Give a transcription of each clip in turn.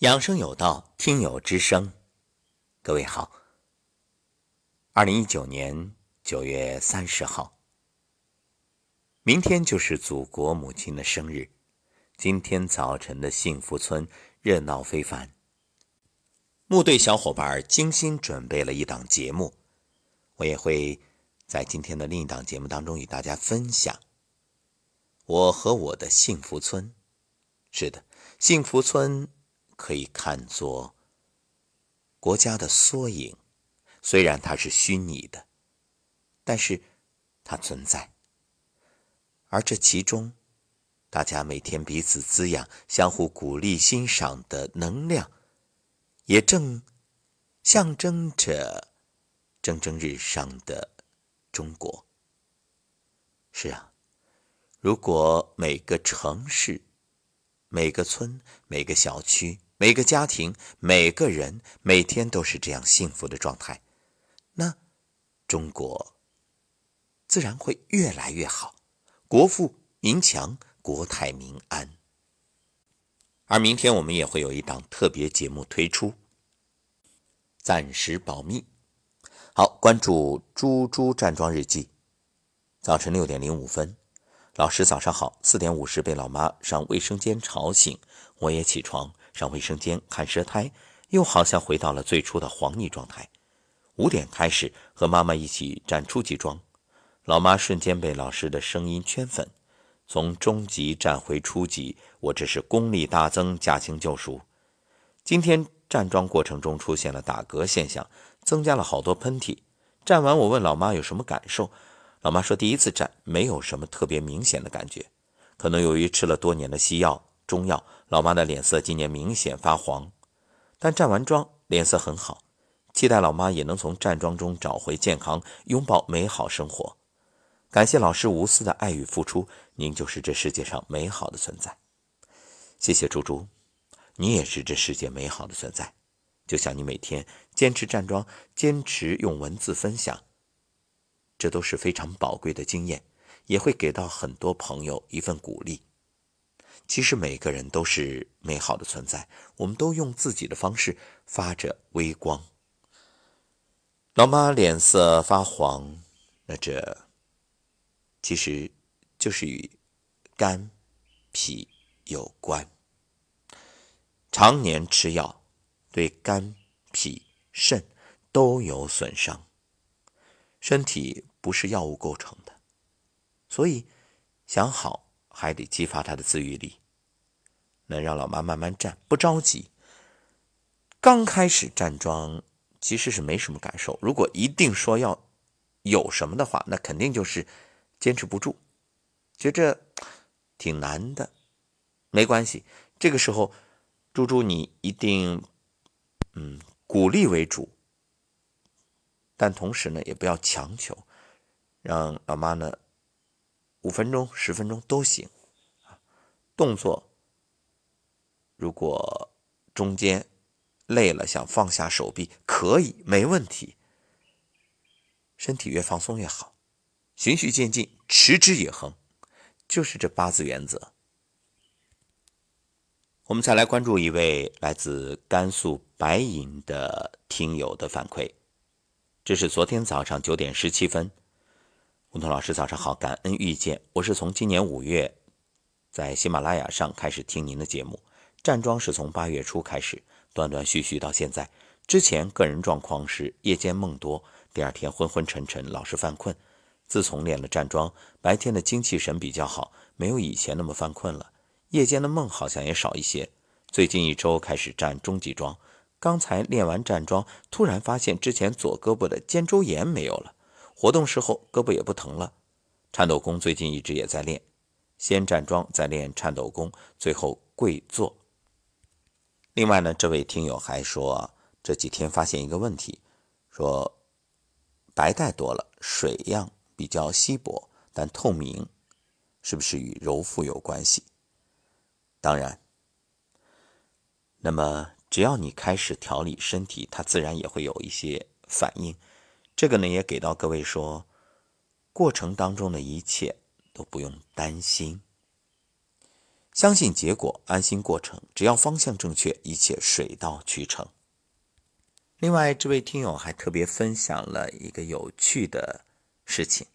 养生有道，听友之声，各位好。二零一九年九月三十号，明天就是祖国母亲的生日。今天早晨的幸福村热闹非凡，木队小伙伴精心准备了一档节目，我也会在今天的另一档节目当中与大家分享我和我的幸福村。是的，幸福村。可以看作国家的缩影，虽然它是虚拟的，但是它存在。而这其中，大家每天彼此滋养、相互鼓励、欣赏的能量，也正象征着蒸蒸日上的中国。是啊，如果每个城市、每个村、每个小区，每个家庭，每个人每天都是这样幸福的状态，那中国自然会越来越好，国富民强，国泰民安。而明天我们也会有一档特别节目推出，暂时保密。好，关注猪猪站桩日记。早晨六点零五分，老师早上好。四点五十被老妈上卫生间吵醒，我也起床。上卫生间看舌苔，又好像回到了最初的黄腻状态。五点开始和妈妈一起站初级桩，老妈瞬间被老师的声音圈粉，从中级站回初级，我这是功力大增，驾轻就熟。今天站桩过程中出现了打嗝现象，增加了好多喷嚏。站完我问老妈有什么感受，老妈说第一次站没有什么特别明显的感觉，可能由于吃了多年的西药。中药，老妈的脸色今年明显发黄，但站完桩脸色很好，期待老妈也能从站桩中找回健康，拥抱美好生活。感谢老师无私的爱与付出，您就是这世界上美好的存在。谢谢猪猪，你也是这世界美好的存在。就像你每天坚持站桩，坚持用文字分享，这都是非常宝贵的经验，也会给到很多朋友一份鼓励。其实每个人都是美好的存在，我们都用自己的方式发着微光。老妈脸色发黄，那这其实就是与肝、脾有关。常年吃药，对肝、脾、肾都有损伤。身体不是药物构成的，所以想好。还得激发他的自愈力，能让老妈慢慢站，不着急。刚开始站桩其实是没什么感受，如果一定说要有什么的话，那肯定就是坚持不住，觉着挺难的。没关系，这个时候猪猪你一定嗯鼓励为主，但同时呢也不要强求，让老妈呢。五分钟、十分钟都行，动作如果中间累了，想放下手臂，可以，没问题。身体越放松越好，循序渐进，持之以恒，就是这八字原则。我们再来关注一位来自甘肃白银的听友的反馈，这是昨天早上九点十七分。洪涛老师，早上好！感恩遇见，我是从今年五月在喜马拉雅上开始听您的节目，站桩是从八月初开始，断断续续到现在。之前个人状况是夜间梦多，第二天昏昏沉沉，老是犯困。自从练了站桩，白天的精气神比较好，没有以前那么犯困了。夜间的梦好像也少一些。最近一周开始站中级桩，刚才练完站桩，突然发现之前左胳膊的肩周炎没有了。活动时候胳膊也不疼了，颤抖功最近一直也在练，先站桩再练颤抖功，最后跪坐。另外呢，这位听友还说这几天发现一个问题，说白带多了，水样比较稀薄但透明，是不是与揉腹有关系？当然，那么只要你开始调理身体，它自然也会有一些反应。这个呢，也给到各位说，过程当中的一切都不用担心。相信结果，安心过程。只要方向正确，一切水到渠成。另外，这位听友还特别分享了一个有趣的事情，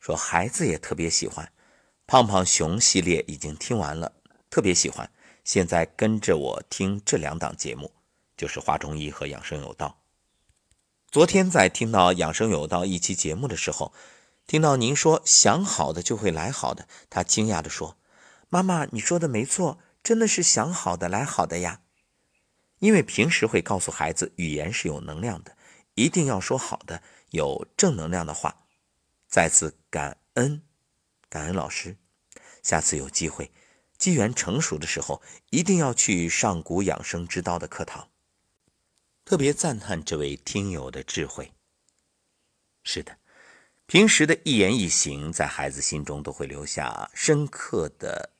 说孩子也特别喜欢《胖胖熊》系列，已经听完了，特别喜欢。现在跟着我听这两档节目，就是《话中医》和《养生有道》。昨天在听到《养生有道》一期节目的时候，听到您说“想好的就会来好的”，他惊讶地说。妈妈，你说的没错，真的是想好的来好的呀。因为平时会告诉孩子，语言是有能量的，一定要说好的、有正能量的话。再次感恩，感恩老师。下次有机会，机缘成熟的时候，一定要去上古养生之道的课堂。特别赞叹这位听友的智慧。是的，平时的一言一行，在孩子心中都会留下深刻的。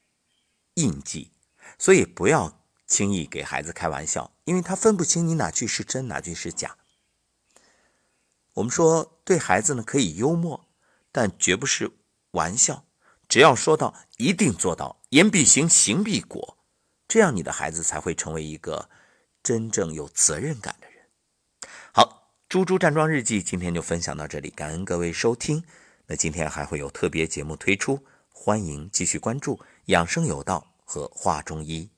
印记，所以不要轻易给孩子开玩笑，因为他分不清你哪句是真，哪句是假。我们说对孩子呢可以幽默，但绝不是玩笑。只要说到一定做到，言必行，行必果，这样你的孩子才会成为一个真正有责任感的人。好，猪猪站桩日记今天就分享到这里，感恩各位收听。那今天还会有特别节目推出，欢迎继续关注。养生有道和话中医。